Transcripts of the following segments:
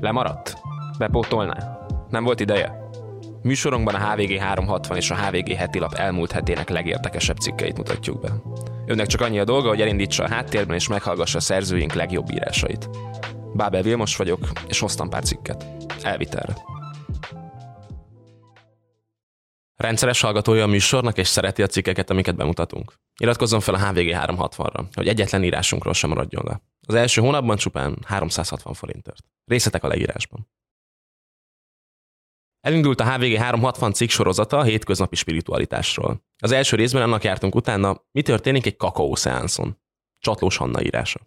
Lemaradt? Bepótolná? Nem volt ideje? Műsorunkban a HVG 360 és a HVG heti lap elmúlt hetének legérdekesebb cikkeit mutatjuk be. Önnek csak annyi a dolga, hogy elindítsa a háttérben és meghallgassa a szerzőink legjobb írásait. Bábel Vilmos vagyok, és hoztam pár cikket. Elvitelre. Rendszeres hallgatója a műsornak, és szereti a cikkeket, amiket bemutatunk. Iratkozzon fel a HVG 360-ra, hogy egyetlen írásunkról sem maradjon le. Az első hónapban csupán 360 forintért. Részletek a leírásban. Elindult a HVG 360 cikk sorozata a hétköznapi spiritualitásról. Az első részben annak jártunk utána, mi történik egy kakaó szeánszon. Csatlós Hanna írása.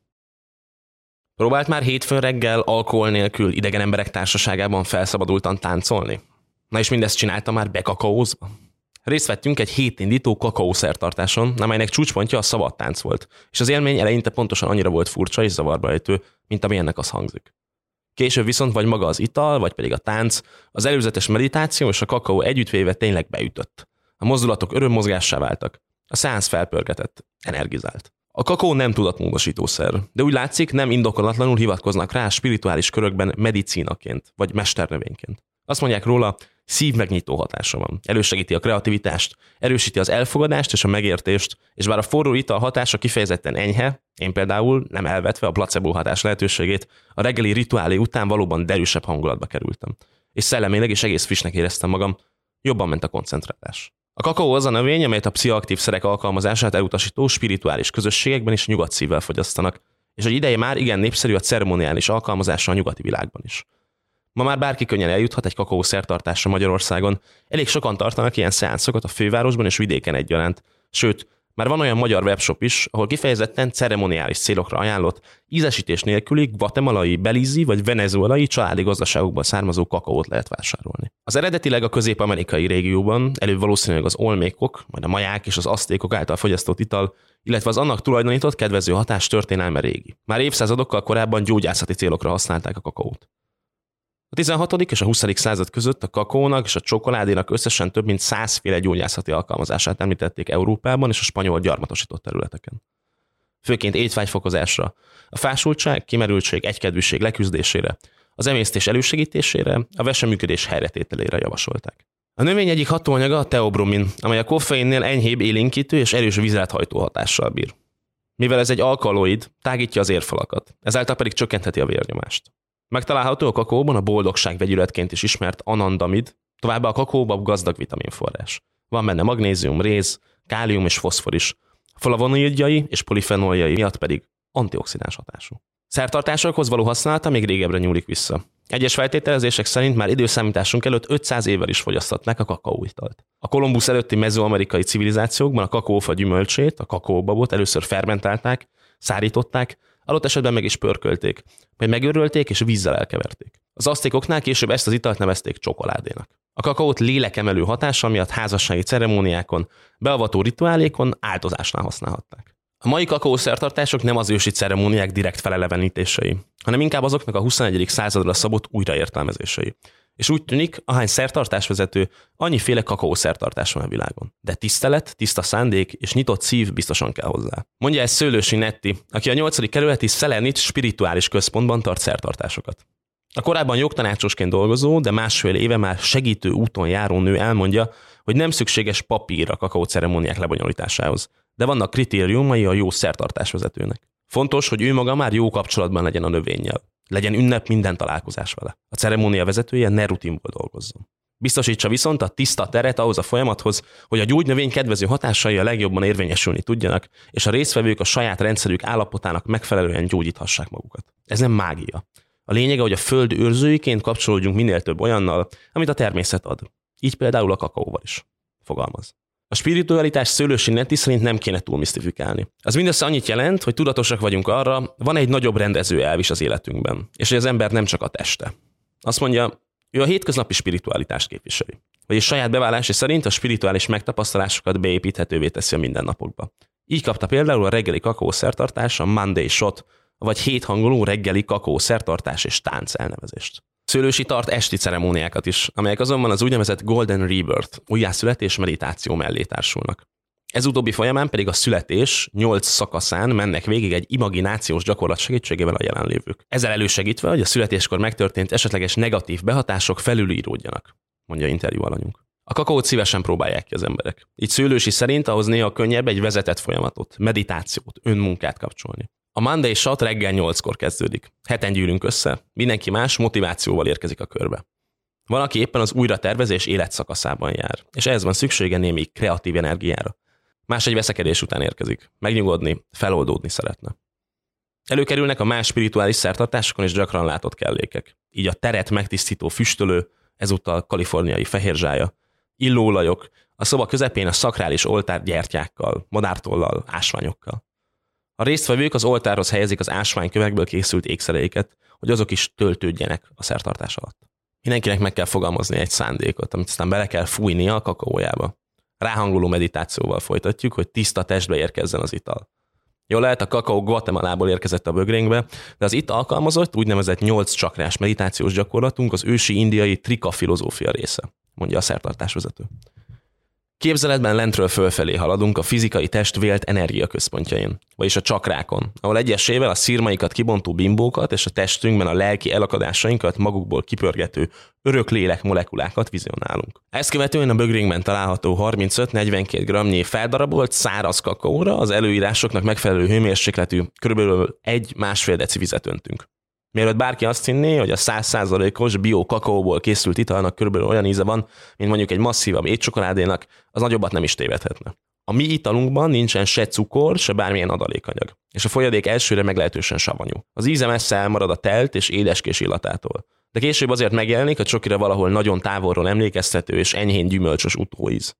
Próbált már hétfőn reggel alkohol nélkül idegen emberek társaságában felszabadultan táncolni? Na és mindezt csinálta már bekakaózva? Részt vettünk egy hétindító kakaószertartáson, amelynek csúcspontja a szabad tánc volt, és az élmény eleinte pontosan annyira volt furcsa és zavarba ejtő, mint amilyennek az hangzik. Később viszont vagy maga az ital, vagy pedig a tánc, az előzetes meditáció és a kakaó együttvéve tényleg beütött. A mozdulatok örömmozgássá váltak. A szánsz felpörgetett, energizált. A kakaó nem tudatmódosítószer, de úgy látszik, nem indokolatlanul hivatkoznak rá spirituális körökben medicínaként, vagy mesternövényként. Azt mondják róla, szívmegnyitó hatása van. Elősegíti a kreativitást, erősíti az elfogadást és a megértést, és bár a forró ital hatása kifejezetten enyhe, én például, nem elvetve a placebo hatás lehetőségét, a reggeli rituálé után valóban derűsebb hangulatba kerültem. És szellemileg is egész frissnek éreztem magam, jobban ment a koncentrálás. A kakaó az a növény, amelyet a pszichoaktív szerek alkalmazását elutasító spirituális közösségekben is nyugat szívvel fogyasztanak, és egy ideje már igen népszerű a ceremoniális alkalmazása a nyugati világban is. Ma már bárki könnyen eljuthat egy kakaó szertartásra Magyarországon. Elég sokan tartanak ilyen szeánszokat a fővárosban és vidéken egyaránt. Sőt, már van olyan magyar webshop is, ahol kifejezetten ceremoniális célokra ajánlott, ízesítés nélküli, guatemalai, belizi vagy venezuelai családi gazdaságokból származó kakaót lehet vásárolni. Az eredetileg a közép-amerikai régióban, előbb valószínűleg az olmékok, majd a maják és az asztékok által fogyasztott ital, illetve az annak tulajdonított kedvező hatás történelme régi. Már évszázadokkal korábban gyógyászati célokra használták a kakaót. A 16. és a 20. század között a kakaónak és a csokoládénak összesen több mint százféle gyógyászati alkalmazását említették Európában és a spanyol gyarmatosított területeken. Főként étvágyfokozásra, a fásultság, kimerültség, egykedvűség leküzdésére, az emésztés elősegítésére, a veseműködés helyretételére javasolták. A növény egyik hatóanyaga a teobromin, amely a koffeinnél enyhébb élénkítő és erős vizelethajtó hatással bír. Mivel ez egy alkaloid, tágítja az érfalakat, ezáltal pedig csökkentheti a vérnyomást. Megtalálható a kakaóban a boldogság vegyületként is ismert anandamid, továbbá a kakaóban gazdag vitaminforrás. Van benne magnézium, réz, kálium és foszfor is. Flavonoidjai és polifenoljai miatt pedig antioxidáns hatású. Szertartásokhoz való használata még régebbre nyúlik vissza. Egyes feltételezések szerint már időszámításunk előtt 500 évvel is fogyasztatták a kakaóitalt. A Kolumbusz előtti mezoamerikai civilizációkban a kakaófa gyümölcsét, a kakaóbabot először fermentálták, szárították, Adott esetben meg is pörkölték, majd megőrölték és vízzel elkeverték. Az asztékoknál később ezt az italt nevezték csokoládénak. A kakaót lélekemelő hatása miatt házassági ceremóniákon, beavató rituálékon, áldozásnál használhatták. A mai kakaószertartások nem az ősi ceremóniák direkt felelevenítései, hanem inkább azoknak a 21. századra szabott újraértelmezései. És úgy tűnik, ahány szertartásvezető, annyiféle kakaó szertartás van a világon. De tisztelet, tiszta szándék és nyitott szív biztosan kell hozzá. Mondja ez Szőlősi Netti, aki a 8. kerületi Szelenit spirituális központban tart szertartásokat. A korábban jogtanácsosként dolgozó, de másfél éve már segítő úton járó nő elmondja, hogy nem szükséges papír a kakaó lebonyolításához, de vannak kritériumai a jó szertartásvezetőnek. Fontos, hogy ő maga már jó kapcsolatban legyen a növényjel. Legyen ünnep minden találkozás vele. A ceremónia vezetője ne rutinból dolgozzon. Biztosítsa viszont a tiszta teret ahhoz a folyamathoz, hogy a gyógynövény kedvező hatásai a legjobban érvényesülni tudjanak, és a résztvevők a saját rendszerük állapotának megfelelően gyógyíthassák magukat. Ez nem mágia. A lényege, hogy a föld őrzőiként kapcsolódjunk minél több olyannal, amit a természet ad. Így például a kakaóval is. Fogalmaz. A spiritualitás szőlősi neti szerint nem kéne túl misztifikálni. Az mindössze annyit jelent, hogy tudatosak vagyunk arra, van egy nagyobb rendező elvis az életünkben, és hogy az ember nem csak a teste. Azt mondja, ő a hétköznapi spiritualitást képviseli. Vagyis saját bevallási szerint a spirituális megtapasztalásokat beépíthetővé teszi a mindennapokba. Így kapta például a reggeli kakaó szertartás, a Monday Shot, vagy héthangoló reggeli kakaó szertartás és tánc elnevezést. Szőlősi tart esti ceremóniákat is, amelyek azonban az úgynevezett Golden Rebirth, újjászületés meditáció mellé társulnak. Ez utóbbi folyamán pedig a születés nyolc szakaszán mennek végig egy imaginációs gyakorlat segítségével a jelenlévők. Ezzel elősegítve, hogy a születéskor megtörtént esetleges negatív behatások felülíródjanak, mondja interjú alanyunk. A kakaót szívesen próbálják ki az emberek. Így szőlősi szerint ahhoz néha könnyebb egy vezetett folyamatot, meditációt, önmunkát kapcsolni. A Monday Shot reggel 8-kor kezdődik. Heten gyűlünk össze, mindenki más motivációval érkezik a körbe. Van, aki éppen az újratervezés életszakaszában jár, és ehhez van szüksége némi kreatív energiára. Más egy veszekedés után érkezik. Megnyugodni, feloldódni szeretne. Előkerülnek a más spirituális szertartásokon is gyakran látott kellékek. Így a teret megtisztító füstölő, ezúttal kaliforniai fehérzsája, illóolajok, a szoba közepén a szakrális oltár gyertyákkal, madártollal, ásványokkal. A résztvevők az oltárhoz helyezik az ásványkövekből készült ékszereiket, hogy azok is töltődjenek a szertartás alatt. Mindenkinek meg kell fogalmazni egy szándékot, amit aztán bele kell fújnia a kakaójába. Ráhangoló meditációval folytatjuk, hogy tiszta testbe érkezzen az ital. Jól lehet, a kakaó Guatemalából érkezett a bögrénkbe, de az itt alkalmazott úgynevezett nyolc csakrás meditációs gyakorlatunk az ősi indiai trika filozófia része, mondja a szertartásvezető. Képzeletben lentről fölfelé haladunk a fizikai test vélt energiaközpontjain, vagyis a csakrákon, ahol egyesével a szírmaikat kibontó bimbókat és a testünkben a lelki elakadásainkat magukból kipörgető örök lélek molekulákat vizionálunk. Ezt követően a bögrénkben található 35-42 g feldarabolt száraz kakaóra az előírásoknak megfelelő hőmérsékletű kb. 1-1,5 deci vizet öntünk. Mielőtt bárki azt hinné, hogy a 100%-os bio kakaóból készült italnak körülbelül olyan íze van, mint mondjuk egy masszívabb étcsokoládénak, az nagyobbat nem is tévedhetne. A mi italunkban nincsen se cukor, se bármilyen adalékanyag, és a folyadék elsőre meglehetősen savanyú. Az íze messze elmarad a telt és édeskés illatától. De később azért megjelenik a csokira valahol nagyon távolról emlékeztető és enyhén gyümölcsös utóíz.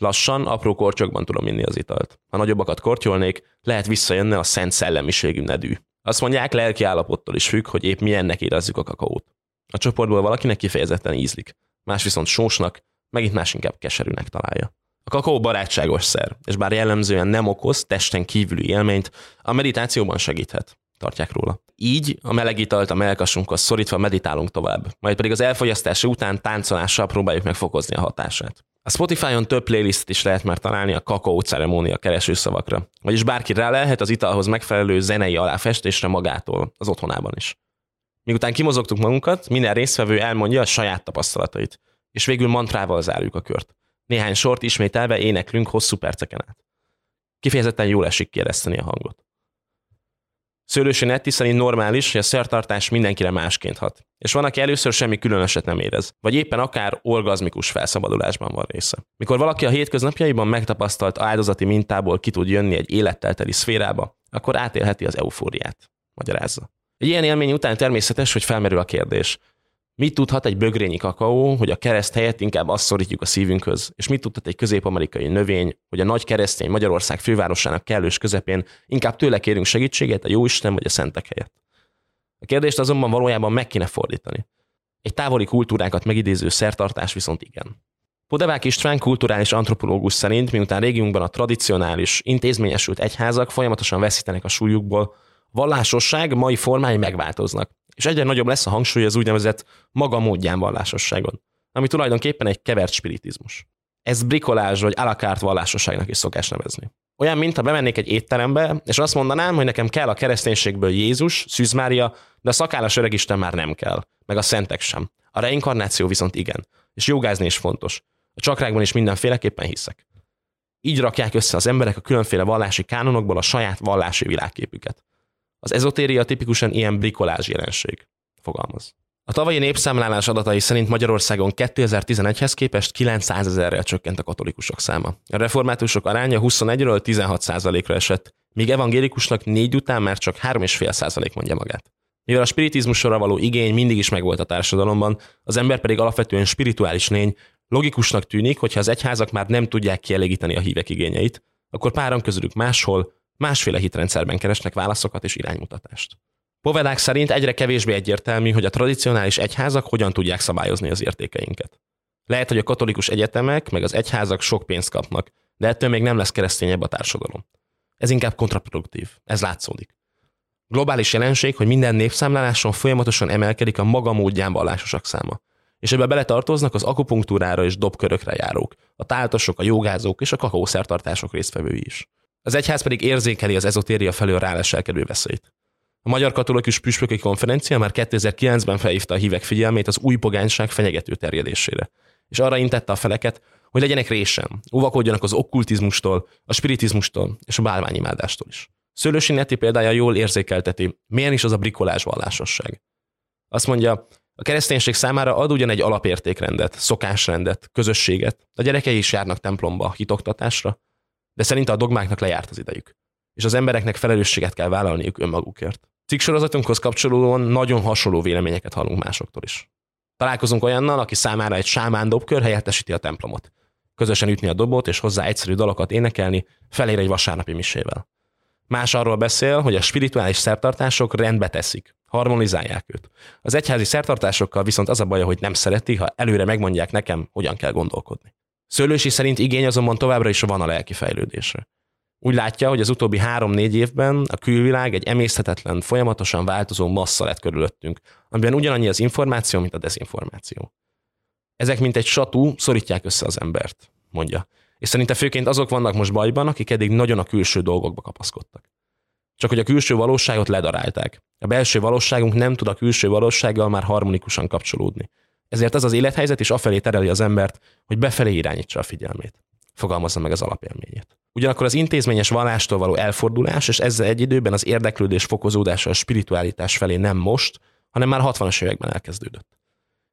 Lassan, apró kortyokban tudom inni az italt. Ha nagyobbakat kortyolnék, lehet visszajönne a szent szellemiségű nedű. Azt mondják, lelki állapottól is függ, hogy épp milyennek érezzük a kakaót. A csoportból valakinek kifejezetten ízlik, más viszont sósnak, megint más inkább keserűnek találja. A kakaó barátságos szer, és bár jellemzően nem okoz testen kívüli élményt, a meditációban segíthet, tartják róla. Így a meleg italt a melkasunkhoz szorítva meditálunk tovább, majd pedig az elfogyasztása után táncolással próbáljuk megfokozni a hatását. A Spotify-on több playlistet is lehet már találni a kakaó ceremónia keresőszavakra. Vagyis bárki rá lehet az italhoz megfelelő zenei aláfestésre magától, az otthonában is. Miután kimozogtuk magunkat, minden résztvevő elmondja a saját tapasztalatait, és végül mantrával zárjuk a kört. Néhány sort ismételve éneklünk hosszú perceken át. Kifejezetten jól esik kiereszteni a hangot. Szőlősi Netti szerint normális, hogy a szertartás mindenkire másként hat. És van, aki először semmi különöset nem érez, vagy éppen akár orgazmikus felszabadulásban van része. Mikor valaki a hétköznapjaiban megtapasztalt áldozati mintából ki tud jönni egy élettel teli szférába, akkor átélheti az eufóriát, magyarázza. Egy ilyen élmény után természetes, hogy felmerül a kérdés. Mit tudhat egy bögrényi kakaó, hogy a kereszt helyett inkább azt szorítjuk a szívünkhöz, és mit tudhat egy közép-amerikai növény, hogy a nagy keresztény Magyarország fővárosának kellős közepén inkább tőle kérünk segítséget a jóisten vagy a szentek helyett. A kérdést azonban valójában meg kéne fordítani. Egy távoli kultúrákat megidéző szertartás viszont igen. Podevák István kulturális antropológus szerint, miután régiunkban a tradicionális, intézményesült egyházak folyamatosan veszítenek a súlyukból, vallásosság mai formái megváltoznak, és egyre nagyobb lesz a hangsúly az úgynevezett maga módján vallásosságon, ami tulajdonképpen egy kevert spiritizmus. Ez brikolázs vagy alakárt vallásosságnak is szokás nevezni. Olyan, mint ha bemennék egy étterembe, és azt mondanám, hogy nekem kell a kereszténységből Jézus, Szűz Mária, de a szakállas öregisten már nem kell, meg a szentek sem. A reinkarnáció viszont igen, és jogázni is fontos. A csakrákban is mindenféleképpen hiszek. Így rakják össze az emberek a különféle vallási kánonokból a saját vallási világképüket. Az ezotéria tipikusan ilyen brikolázs jelenség, fogalmaz. A tavalyi népszámlálás adatai szerint Magyarországon 2011-hez képest 900 ezerrel csökkent a katolikusok száma. A reformátusok aránya 21-ről 16% ra esett, míg evangélikusnak négy után már csak 3,5% mondja magát. Mivel a spiritizmusra való igény mindig is megvolt a társadalomban, az ember pedig alapvetően spirituális lény, logikusnak tűnik, hogy ha az egyházak már nem tudják kielégíteni a hívek igényeit, akkor páran közülük máshol, másféle hitrendszerben keresnek válaszokat és iránymutatást. Povedák szerint egyre kevésbé egyértelmű, hogy a tradicionális egyházak hogyan tudják szabályozni az értékeinket. Lehet, hogy a katolikus egyetemek meg az egyházak sok pénzt kapnak, de ettől még nem lesz keresztényebb a társadalom. Ez inkább kontraproduktív, ez látszódik. Globális jelenség, hogy minden népszámláláson folyamatosan emelkedik a maga módján vallásosak száma. és ebbe beletartoznak az akupunktúrára és dobkörökre járók, a táltosok, a jogázók és a kakaószertartások résztvevői is. Az egyház pedig érzékeli az ezotéria felől ráleselkedő veszélyt. A Magyar Katolikus Püspöki Konferencia már 2009-ben felhívta a hívek figyelmét az új pogányság fenyegető terjedésére, és arra intette a feleket, hogy legyenek résen, óvakodjanak az okkultizmustól, a spiritizmustól és a bálványimádástól is. Szőlősi Neti példája jól érzékelteti, milyen is az a brikolás vallásosság. Azt mondja, a kereszténység számára ad ugyan egy alapértékrendet, szokásrendet, közösséget, a gyerekei is járnak templomba, hitoktatásra, de szerinte a dogmáknak lejárt az idejük, és az embereknek felelősséget kell vállalniuk önmagukért. Cikksorozatunkhoz kapcsolódóan nagyon hasonló véleményeket hallunk másoktól is. Találkozunk olyannal, aki számára egy sámán dobkör helyettesíti a templomot. Közösen ütni a dobot és hozzá egyszerű dalokat énekelni, felér egy vasárnapi misével. Más arról beszél, hogy a spirituális szertartások rendbe teszik, harmonizálják őt. Az egyházi szertartásokkal viszont az a baja, hogy nem szereti, ha előre megmondják nekem, hogyan kell gondolkodni. Szőlősi szerint igény azonban továbbra is van a lelki fejlődésre. Úgy látja, hogy az utóbbi három-négy évben a külvilág egy emészthetetlen, folyamatosan változó massza lett körülöttünk, amiben ugyanannyi az információ, mint a dezinformáció. Ezek, mint egy satú, szorítják össze az embert, mondja. És szerinte főként azok vannak most bajban, akik eddig nagyon a külső dolgokba kapaszkodtak. Csak hogy a külső valóságot ledarálták. A belső valóságunk nem tud a külső valósággal már harmonikusan kapcsolódni. Ezért ez az élethelyzet is afelé tereli az embert, hogy befelé irányítsa a figyelmét. Fogalmazza meg az alapélményét. Ugyanakkor az intézményes vallástól való elfordulás, és ezzel egy időben az érdeklődés fokozódása a spiritualitás felé nem most, hanem már 60-as években elkezdődött.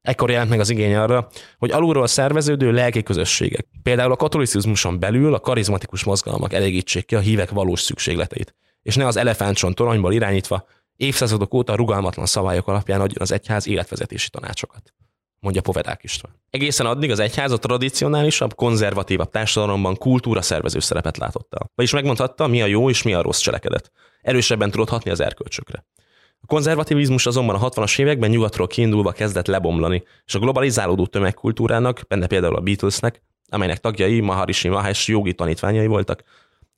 Ekkor jelent meg az igény arra, hogy alulról szerveződő lelki közösségek, például a katolicizmuson belül a karizmatikus mozgalmak elégítsék ki a hívek valós szükségleteit, és ne az elefántson toronyból irányítva évszázadok óta rugalmatlan szabályok alapján adjon az egyház életvezetési tanácsokat mondja Povedák István. Egészen addig az egyház a tradicionálisabb, konzervatívabb társadalomban kultúra szervező szerepet látott el. Vagyis megmondhatta, mi a jó és mi a rossz cselekedet. Erősebben tudott hatni az erkölcsökre. A konzervativizmus azonban a 60-as években nyugatról kiindulva kezdett lebomlani, és a globalizálódó tömegkultúrának, benne például a Beatlesnek, amelynek tagjai Maharishi Mahesh jogi tanítványai voltak,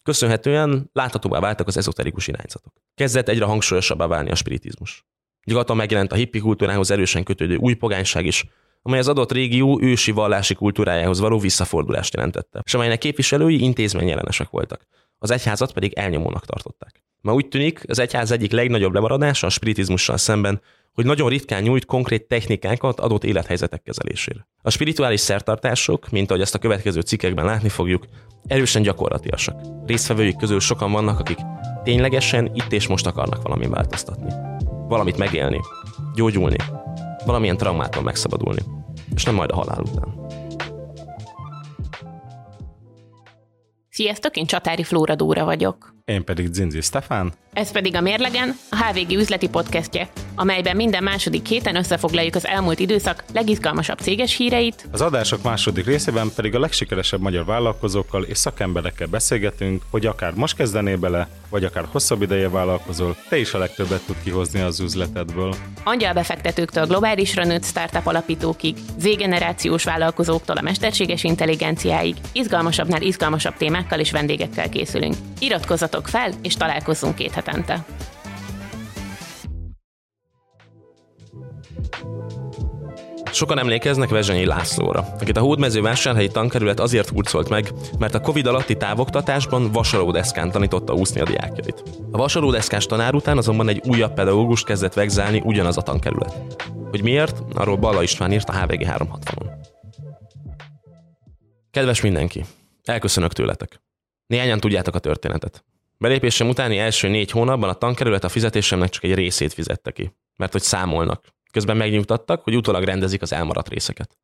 köszönhetően láthatóvá váltak az ezoterikus irányzatok. Kezdett egyre hangsúlyosabbá válni a spiritizmus. Nyugaton megjelent a hippi kultúrához erősen kötődő új pogányság is, amely az adott régió ősi vallási kultúrájához való visszafordulást jelentette, és amelynek képviselői intézményjelenesek voltak. Az egyházat pedig elnyomónak tartották. Ma úgy tűnik, az egyház egyik legnagyobb lemaradása a spiritizmussal szemben, hogy nagyon ritkán nyújt konkrét technikákat adott élethelyzetek kezelésére. A spirituális szertartások, mint ahogy ezt a következő cikkekben látni fogjuk, erősen gyakorlatiasak. Résztvevőik közül sokan vannak, akik ténylegesen itt és most akarnak valami változtatni. Valamit megélni, gyógyulni, valamilyen traumától megszabadulni, és nem majd a halál után. Sziasztok, én Csatári Flóra Dóra vagyok. Én pedig Zinzi Stefán. Ez pedig a Mérlegen, a HVG üzleti podcastje, amelyben minden második héten összefoglaljuk az elmúlt időszak legizgalmasabb céges híreit. Az adások második részében pedig a legsikeresebb magyar vállalkozókkal és szakemberekkel beszélgetünk, hogy akár most kezdenél bele, vagy akár hosszabb ideje vállalkozol, te is a legtöbbet tud kihozni az üzletedből. Angyalbefektetőktől globálisra nőtt startup alapítókig, Z-generációs vállalkozóktól a mesterséges intelligenciáig, izgalmasabbnál izgalmasabb témákkal és vendégekkel készülünk. Iratkozzatok fel, és találkozzunk két hetente. Sokan emlékeznek Vezsenyi Lászlóra, akit a Hódmezővásárhelyi tankerület azért hurcolt meg, mert a Covid alatti távoktatásban vasaródeszkán tanította úszni a diákjait. A vasaródeszkás tanár után azonban egy újabb pedagógus kezdett vegzálni ugyanaz a tankerület. Hogy miért? Arról Balla István írt a HVG 360-on. Kedves mindenki, elköszönök tőletek. Néhányan tudjátok a történetet. Belépésem utáni első négy hónapban a tankerület a fizetésemnek csak egy részét fizette ki, mert hogy számolnak. Közben megnyugtattak, hogy utólag rendezik az elmaradt részeket.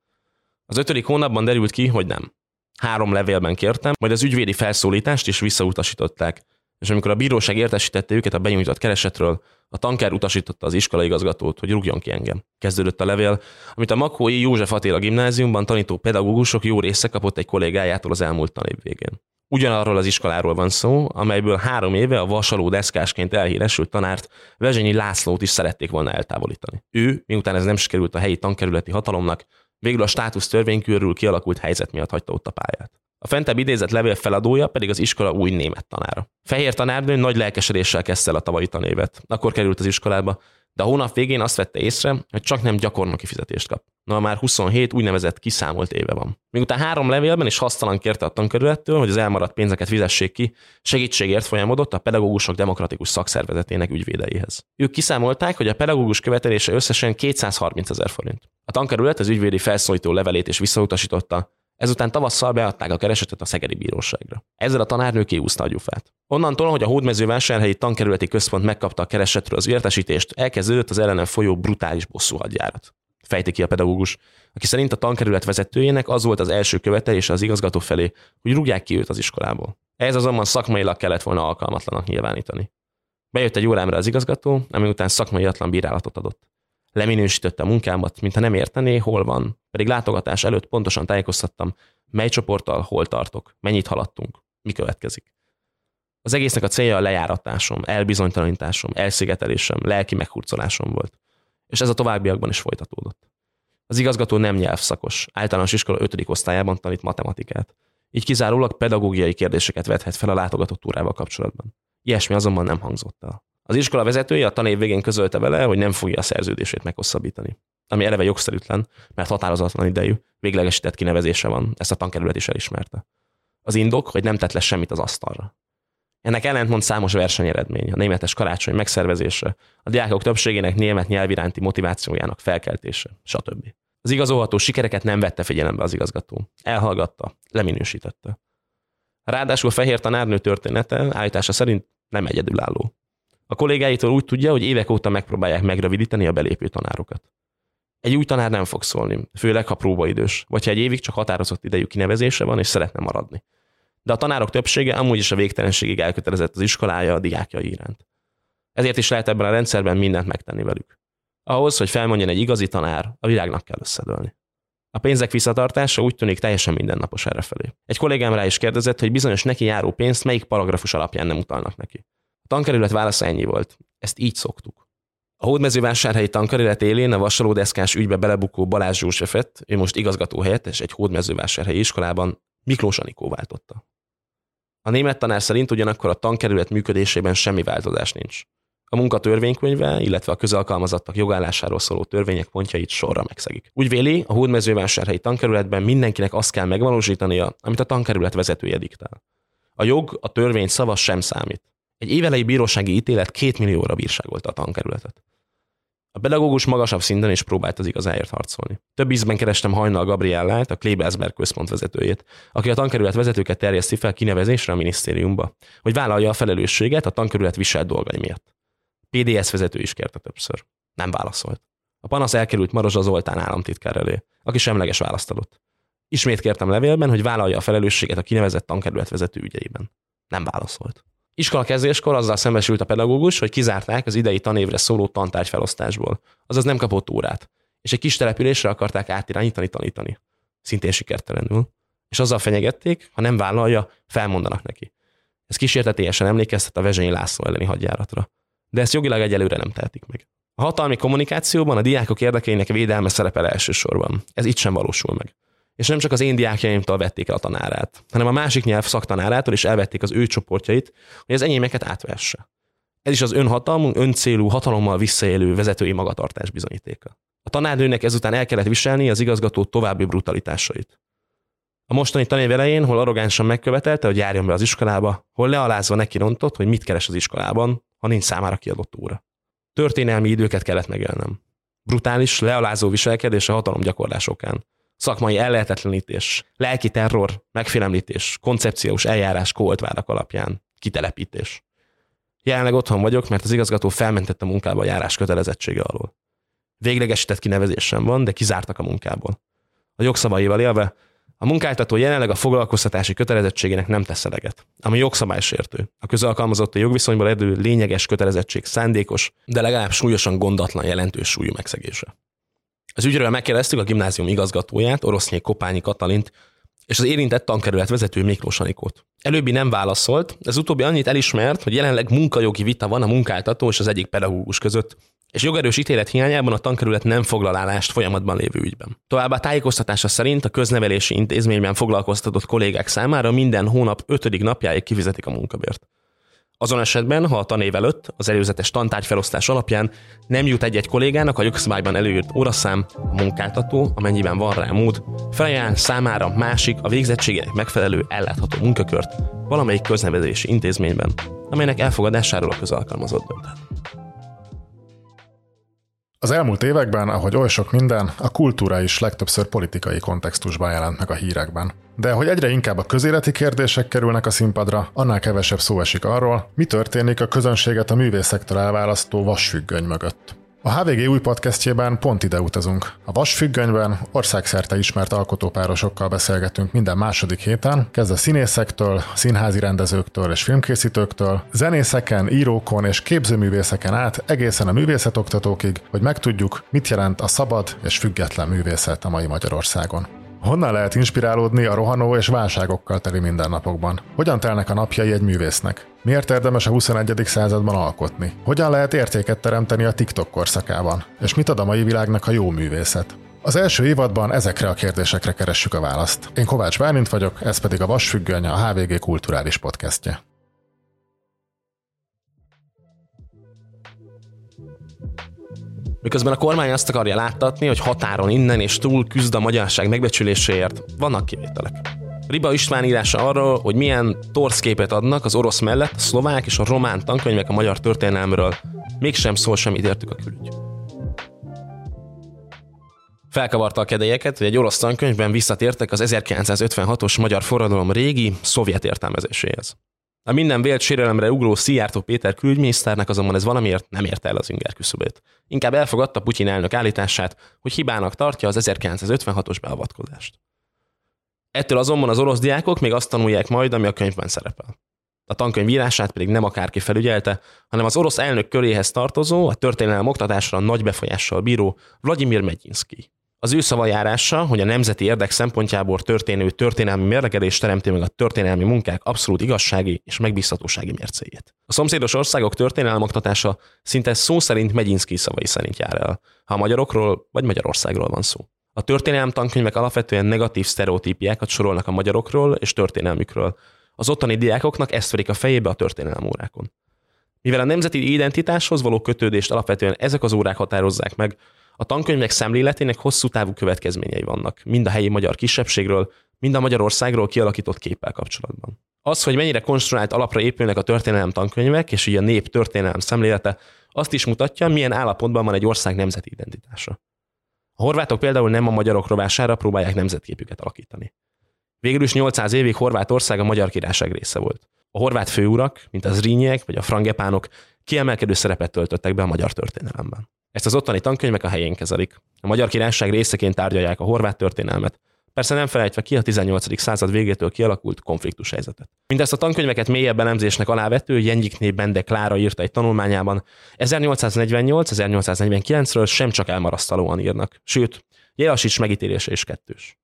Az ötödik hónapban derült ki, hogy nem. Három levélben kértem, majd az ügyvédi felszólítást is visszautasították, és amikor a bíróság értesítette őket a benyújtott keresetről, a tanker utasította az iskolaigazgatót, hogy rúgjon ki engem. Kezdődött a levél, amit a Makói József Attila gimnáziumban tanító pedagógusok jó része kapott egy kollégájától az elmúlt tanév végén. Ugyanarról az iskoláról van szó, amelyből három éve a vasaló deszkásként elhíresült tanárt Vezsenyi Lászlót is szerették volna eltávolítani. Ő, miután ez nem sikerült a helyi tankerületi hatalomnak, végül a státusz törvény körül kialakult helyzet miatt hagyta ott a pályát. A fentebb idézett levél feladója pedig az iskola új német tanára. Fehér tanárnő nagy lelkesedéssel kezdte el a tavalyi tanévet. Akkor került az iskolába, de a hónap végén azt vette észre, hogy csak nem gyakornoki fizetést kap. Na, már 27 úgynevezett kiszámolt éve van. Miután három levélben és hasztalan kérte a tankerülettől, hogy az elmaradt pénzeket fizessék ki, segítségért folyamodott a pedagógusok demokratikus szakszervezetének ügyvédeihez. Ők kiszámolták, hogy a pedagógus követelése összesen 230 ezer forint. A tankerület az ügyvédi felszólító levelét is visszautasította, Ezután tavasszal beadták a keresetet a Szegedi Bíróságra. Ezzel a tanárnő kiúszta a gyufát. Onnantól, hogy a Hódmezővásárhelyi tankerületi központ megkapta a keresetről az értesítést, elkezdődött az ellenem folyó brutális bosszúhadjárat. Fejti ki a pedagógus, aki szerint a tankerület vezetőjének az volt az első követelése az igazgató felé, hogy rúgják ki őt az iskolából. Ez azonban szakmailag kellett volna alkalmatlanak nyilvánítani. Bejött egy órámra az igazgató, ami után szakmaiatlan bírálatot adott leminősítette a munkámat, mintha nem értené, hol van. Pedig látogatás előtt pontosan tájékoztattam, mely csoporttal hol tartok, mennyit haladtunk, mi következik. Az egésznek a célja a lejáratásom, elbizonytalanításom, elszigetelésem, lelki meghurcolásom volt. És ez a továbbiakban is folytatódott. Az igazgató nem nyelvszakos, általános iskola 5. osztályában tanít matematikát. Így kizárólag pedagógiai kérdéseket vethet fel a látogatott órával kapcsolatban. Ilyesmi azonban nem hangzott el. Az iskola vezetője a tanév végén közölte vele, hogy nem fogja a szerződését meghosszabbítani. Ami eleve jogszerűtlen, mert határozatlan idejű, véglegesített kinevezése van, ezt a tankerület is elismerte. Az indok, hogy nem tett le semmit az asztalra. Ennek ellentmond számos versenyeredmény, a németes karácsony megszervezése, a diákok többségének német nyelv iránti motivációjának felkeltése, stb. Az igazolható sikereket nem vette figyelembe az igazgató. Elhallgatta, leminősítette. Ráadásul a fehér tanárnő története állítása szerint nem egyedülálló. A kollégáitól úgy tudja, hogy évek óta megpróbálják megrövidíteni a belépő tanárokat. Egy új tanár nem fog szólni, főleg ha próbaidős, vagy ha egy évig csak határozott idejű kinevezése van és szeretne maradni. De a tanárok többsége amúgy is a végtelenségig elkötelezett az iskolája a diákjai iránt. Ezért is lehet ebben a rendszerben mindent megtenni velük. Ahhoz, hogy felmondjon egy igazi tanár, a világnak kell összedőlni. A pénzek visszatartása úgy tűnik teljesen mindennapos errefelé. Egy kollégám rá is kérdezett, hogy bizonyos neki járó pénzt melyik paragrafus alapján nem utalnak neki. A tankerület válasza ennyi volt. Ezt így szoktuk. A hódmezővásárhelyi tankerület élén a vasalódeszkás ügybe belebukó Balázs Józsefet, ő most igazgató helyettes egy hódmezővásárhelyi iskolában, Miklós Anikó váltotta. A német tanár szerint ugyanakkor a tankerület működésében semmi változás nincs. A munka törvénykönyve, illetve a közalkalmazottak jogállásáról szóló törvények pontjait sorra megszegik. Úgy véli, a hódmezővásárhelyi tankerületben mindenkinek azt kell megvalósítania, amit a tankerület vezetője diktál. A jog, a törvény szava sem számít. Egy évelei bírósági ítélet két millióra bírságolta a tankerületet. A pedagógus magasabb szinten is próbált az igazáért harcolni. Több ízben kerestem Hajnal Gabriellát, a Klebelsberg központ vezetőjét, aki a tankerület vezetőket terjeszti fel kinevezésre a minisztériumba, hogy vállalja a felelősséget a tankerület viselt dolgai miatt. PDS vezető is kérte többször. Nem válaszolt. A panasz elkerült Marozsa Zoltán államtitkár elé, aki semleges választ adott. Ismét kértem levélben, hogy vállalja a felelősséget a kinevezett tankerület vezető ügyeiben. Nem válaszolt. Iskola kezdéskor azzal szembesült a pedagógus, hogy kizárták az idei tanévre szóló tantárgy felosztásból, azaz nem kapott órát, és egy kis településre akarták átirányítani tanítani. Szintén sikertelenül. És azzal fenyegették, ha nem vállalja, felmondanak neki. Ez kísértetésen emlékeztet a Vezsényi László elleni hadjáratra. De ezt jogilag egyelőre nem tehetik meg. A hatalmi kommunikációban a diákok érdekeinek védelme szerepel elsősorban. Ez itt sem valósul meg és nem csak az én diákjaimtól vették el a tanárát, hanem a másik nyelv szaktanárától is elvették az ő csoportjait, hogy az enyémeket átvesse. Ez is az önhatalmú, öncélú, hatalommal visszaélő vezetői magatartás bizonyítéka. A tanárnőnek ezután el kellett viselni az igazgató további brutalitásait. A mostani tanév elején, hol arrogánsan megkövetelte, hogy járjon be az iskolába, hol lealázva neki rontott, hogy mit keres az iskolában, ha nincs számára kiadott óra. Történelmi időket kellett megélnem. Brutális, lealázó viselkedés a hatalom gyakorlásokán szakmai ellehetetlenítés, lelki terror, megfélemlítés, koncepciós eljárás kóoltvárak alapján, kitelepítés. Jelenleg otthon vagyok, mert az igazgató felmentett a munkába a járás kötelezettsége alól. Véglegesített kinevezés sem van, de kizártak a munkából. A jogszabályéval élve, a munkáltató jelenleg a foglalkoztatási kötelezettségének nem tesz eleget, ami jogszabálysértő. A közalkalmazott a jogviszonyból edő lényeges kötelezettség szándékos, de legalább súlyosan gondatlan jelentős súlyú megszegése. Az ügyről megkérdeztük a gimnázium igazgatóját, Orosznyé Kopányi Katalint, és az érintett tankerület vezető Miklós Anikót. Előbbi nem válaszolt, ez utóbbi annyit elismert, hogy jelenleg munkajogi vita van a munkáltató és az egyik pedagógus között, és jogerős ítélet hiányában a tankerület nem foglal folyamatban lévő ügyben. Továbbá tájékoztatása szerint a köznevelési intézményben foglalkoztatott kollégák számára minden hónap ötödik napjáig kifizetik a munkabért. Azon esetben, ha a tanév előtt az előzetes tantárgyfelosztás alapján nem jut egy-egy kollégának a jogszabályban előírt óraszám, a munkáltató, amennyiben van rá mód, felajánl számára másik a végzettségének megfelelő ellátható munkakört valamelyik köznevezési intézményben, amelynek elfogadásáról a közalkalmazott dönthet. Az elmúlt években, ahogy oly sok minden, a kultúra is legtöbbször politikai kontextusban jelent meg a hírekben. De hogy egyre inkább a közéleti kérdések kerülnek a színpadra, annál kevesebb szó esik arról, mi történik a közönséget a művészektől elválasztó vasfüggöny mögött. A HVG új podcastjében pont ide utazunk. A Vasfüggönyben országszerte ismert alkotópárosokkal beszélgetünk minden második héten, kezdve színészektől, színházi rendezőktől és filmkészítőktől, zenészeken, írókon és képzőművészeken át egészen a művészetoktatókig, hogy megtudjuk, mit jelent a szabad és független művészet a mai Magyarországon. Honnan lehet inspirálódni a rohanó és válságokkal teli mindennapokban? Hogyan telnek a napjai egy művésznek? Miért érdemes a 21. században alkotni? Hogyan lehet értéket teremteni a TikTok korszakában? És mit ad a mai világnak a jó művészet? Az első évadban ezekre a kérdésekre keressük a választ. Én Kovács Bálint vagyok, ez pedig a Vasfüggöny, a HVG kulturális podcastje. Miközben a kormány azt akarja láttatni, hogy határon innen és túl küzd a magyarság megbecsüléséért, vannak kivételek. Riba István írása arról, hogy milyen torsz képet adnak az orosz mellett a szlovák és a román tankönyvek a magyar történelmről, mégsem szól semmit értük a külügy. Felkavarta a kedélyeket, hogy egy orosz tankönyvben visszatértek az 1956-os magyar forradalom régi, szovjet értelmezéséhez. A minden vélt sérelemre ugró Szijjártó Péter külügyminiszternek azonban ez valamiért nem érte el az inger küszöbét. Inkább elfogadta Putyin elnök állítását, hogy hibának tartja az 1956-os beavatkozást. Ettől azonban az orosz diákok még azt tanulják majd, ami a könyvben szerepel. A tankönyv írását pedig nem akárki felügyelte, hanem az orosz elnök köréhez tartozó, a történelem oktatásra nagy befolyással bíró Vladimir Megyinszki. Az ő szavajárása, hogy a nemzeti érdek szempontjából történő történelmi mérlegelés teremti meg a történelmi munkák abszolút igazsági és megbízhatósági mércéjét. A szomszédos országok oktatása szinte szó szerint Megyinszki szavai szerint jár el, ha a magyarokról vagy Magyarországról van szó. A történelem tankönyvek alapvetően negatív sztereotípiákat sorolnak a magyarokról és történelmükről. Az ottani diákoknak ezt verik a fejébe a történelem órákon. Mivel a nemzeti identitáshoz való kötődést alapvetően ezek az órák határozzák meg, a tankönyvek szemléletének hosszú távú következményei vannak, mind a helyi magyar kisebbségről, mind a Magyarországról kialakított képpel kapcsolatban. Az, hogy mennyire konstruált alapra épülnek a történelem tankönyvek, és ugye a nép történelem szemlélete, azt is mutatja, milyen állapotban van egy ország nemzeti identitása. A horvátok például nem a magyarok rovására próbálják nemzetképüket alakítani. Végül is 800 évig Horvátország a magyar királyság része volt. A horvát főurak, mint az rínyek vagy a frangepánok kiemelkedő szerepet töltöttek be a magyar történelemben. Ezt az ottani tankönyvek a helyén kezelik. A magyar királyság részeként tárgyalják a horvát történelmet, persze nem felejtve ki a 18. század végétől kialakult konfliktus helyzetet. Mindezt a tankönyveket mélyebb elemzésnek alávető Jengyikné Bende Klára írta egy tanulmányában, 1848-1849-ről sem csak elmarasztalóan írnak, sőt, Jelasics megítélése is kettős.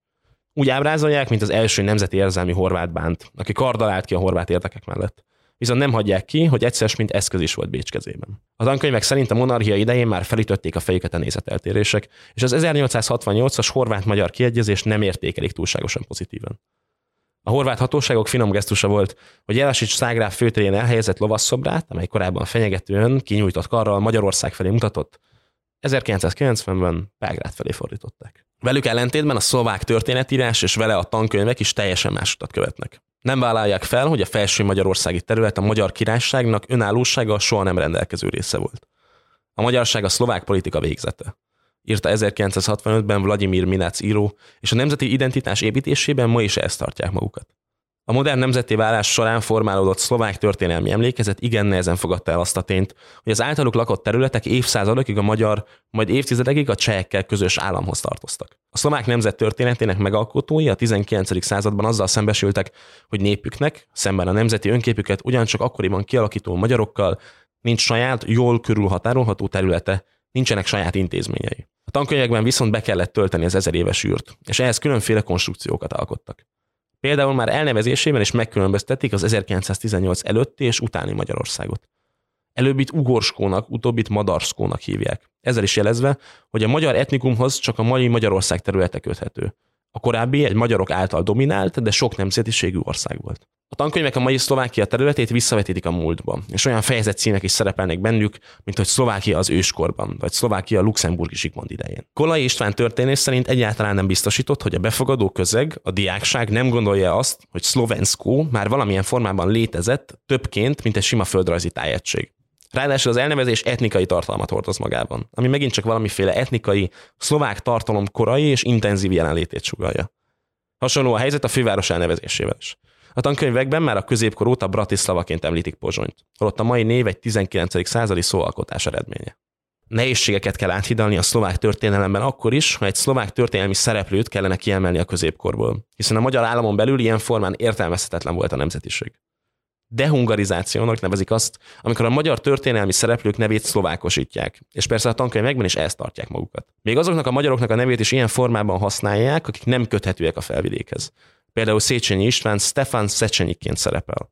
Úgy ábrázolják, mint az első nemzeti érzelmi horvát bánt, aki kardalált ki a horvát érdekek mellett viszont nem hagyják ki, hogy egyszer mint eszköz is volt Bécs kezében. A tankönyvek szerint a monarchia idején már felütötték a fejüket a nézeteltérések, és az 1868-as horvát-magyar kiegyezést nem értékelik túlságosan pozitívan. A horvát hatóságok finom gesztusa volt, hogy Jelasics Szágráf főterén elhelyezett lovasszobrát, amely korábban fenyegetően kinyújtott karral Magyarország felé mutatott, 1990-ben Belgrád felé fordították. Velük ellentétben a szlovák történetírás és vele a tankönyvek is teljesen más utat követnek. Nem vállalják fel, hogy a felső magyarországi terület a magyar királyságnak önállósága soha nem rendelkező része volt. A magyarság a szlovák politika végzete. Írta 1965-ben Vladimir Minac író, és a nemzeti identitás építésében ma is ezt tartják magukat. A modern nemzeti válás során formálódott szlovák történelmi emlékezet igen nehezen fogadta el azt a tényt, hogy az általuk lakott területek évszázadokig a magyar, majd évtizedekig a csehekkel közös államhoz tartoztak. A szlovák nemzet történetének megalkotói a 19. században azzal szembesültek, hogy népüknek, szemben a nemzeti önképüket ugyancsak akkoriban kialakító magyarokkal nincs saját, jól körülhatárolható területe, nincsenek saját intézményei. A tankönyvekben viszont be kellett tölteni az ezer éves űrt, és ehhez különféle konstrukciókat alkottak. Például már elnevezésében is megkülönböztetik az 1918 előtti és utáni Magyarországot. Előbbit ugorskónak, utóbbit madarskónak hívják. Ezzel is jelezve, hogy a magyar etnikumhoz csak a mai Magyarország területe köthető. A korábbi egy magyarok által dominált, de sok nemzetiségű ország volt. A tankönyvek a mai Szlovákia területét visszavetítik a múltba, és olyan fejezet címek is szerepelnek bennük, mint hogy Szlovákia az őskorban, vagy Szlovákia luxemburgi Zsigmond idején. Kolai István történés szerint egyáltalán nem biztosított, hogy a befogadó közeg, a diákság nem gondolja azt, hogy szlovenszkó már valamilyen formában létezett többként, mint egy sima földrajzi tájegység. Ráadásul az elnevezés etnikai tartalmat hordoz magában, ami megint csak valamiféle etnikai, szlovák tartalom korai és intenzív jelenlétét sugalja. Hasonló a helyzet a főváros elnevezésével is. A tankönyvekben már a középkor óta Bratislavaként említik Pozsonyt, holott a mai név egy 19. századi szóalkotás eredménye. Nehézségeket kell áthidalni a szlovák történelemben akkor is, ha egy szlovák történelmi szereplőt kellene kiemelni a középkorból, hiszen a magyar államon belül ilyen formán értelmezhetetlen volt a nemzetiség dehungarizációnak nevezik azt, amikor a magyar történelmi szereplők nevét szlovákosítják. És persze a tankönyvekben is ezt tartják magukat. Még azoknak a magyaroknak a nevét is ilyen formában használják, akik nem köthetőek a felvidékhez. Például Széchenyi István Stefan Szecsenyiként szerepel.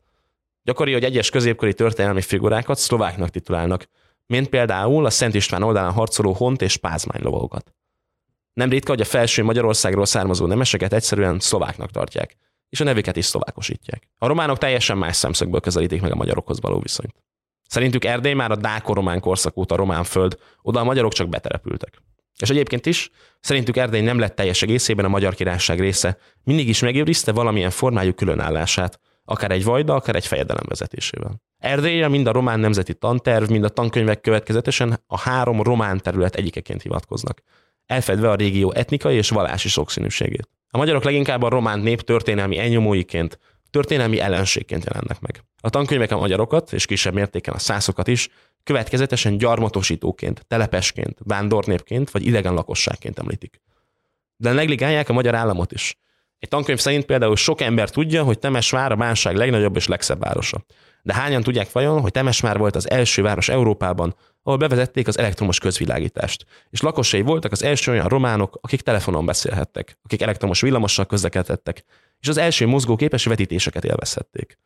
Gyakori, hogy egyes középkori történelmi figurákat szlováknak titulálnak, mint például a Szent István oldalán harcoló hont és pázmány lovagokat. Nem ritka, hogy a felső Magyarországról származó nemeseket egyszerűen szlováknak tartják és a nevüket is szlovákosítják. A románok teljesen más szemszögből közelítik meg a magyarokhoz való viszonyt. Szerintük Erdély már a dáko-román korszak óta román föld, oda a magyarok csak beterepültek. És egyébként is, szerintük Erdély nem lett teljes egészében a magyar királyság része, mindig is megőrizte valamilyen formájú különállását, akár egy vajda, akár egy fejedelem vezetésével. Erdélyre mind a román nemzeti tanterv, mind a tankönyvek következetesen a három román terület egyikeként hivatkoznak, elfedve a régió etnikai és vallási sokszínűségét. A magyarok leginkább a román nép történelmi elnyomóiként, történelmi ellenségként jelennek meg. A tankönyvek a magyarokat, és kisebb mértéken a szászokat is, következetesen gyarmatosítóként, telepesként, vándornépként vagy idegen lakosságként említik. De negligálják a magyar államot is. Egy tankönyv szerint például sok ember tudja, hogy Temesvár a bánság legnagyobb és legszebb városa. De hányan tudják vajon, hogy Temesvár volt az első város Európában, ahol bevezették az elektromos közvilágítást, és lakosai voltak az első olyan románok, akik telefonon beszélhettek, akik elektromos villamossal közlekedhettek, és az első mozgóképes vetítéseket élvezhették.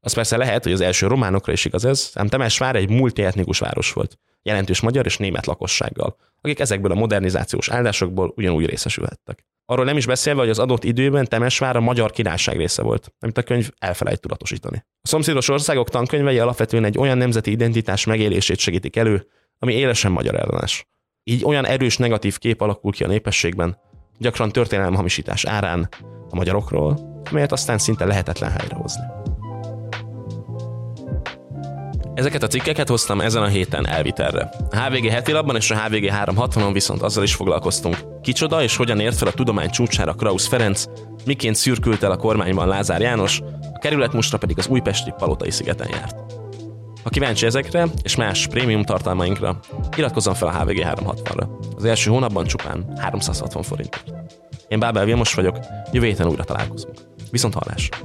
Az persze lehet, hogy az első románokra is igaz ez, ám Temesvár egy multietnikus város volt, jelentős magyar és német lakossággal, akik ezekből a modernizációs áldásokból ugyanúgy részesülhettek. Arról nem is beszélve, hogy az adott időben Temesvár a magyar királyság része volt, amit a könyv elfelejt tudatosítani. A szomszédos országok tankönyvei alapvetően egy olyan nemzeti identitás megélését segítik elő, ami élesen magyar ellenes. Így olyan erős negatív kép alakul ki a népességben, gyakran történelmi hamisítás árán a magyarokról, amelyet aztán szinte lehetetlen helyrehozni. Ezeket a cikkeket hoztam ezen a héten elvitelre. A HVG heti labban és a HVG 360-on viszont azzal is foglalkoztunk. Kicsoda és hogyan ért fel a tudomány csúcsára Krausz Ferenc, miként szürkült el a kormányban Lázár János, a kerületmustra pedig az újpesti Palotai szigeten járt. Ha kíváncsi ezekre és más prémium tartalmainkra, iratkozzon fel a HVG 360-ra. Az első hónapban csupán 360 forint. Én Bábel Vilmos vagyok, jövő héten újra találkozunk. Viszont hallásra!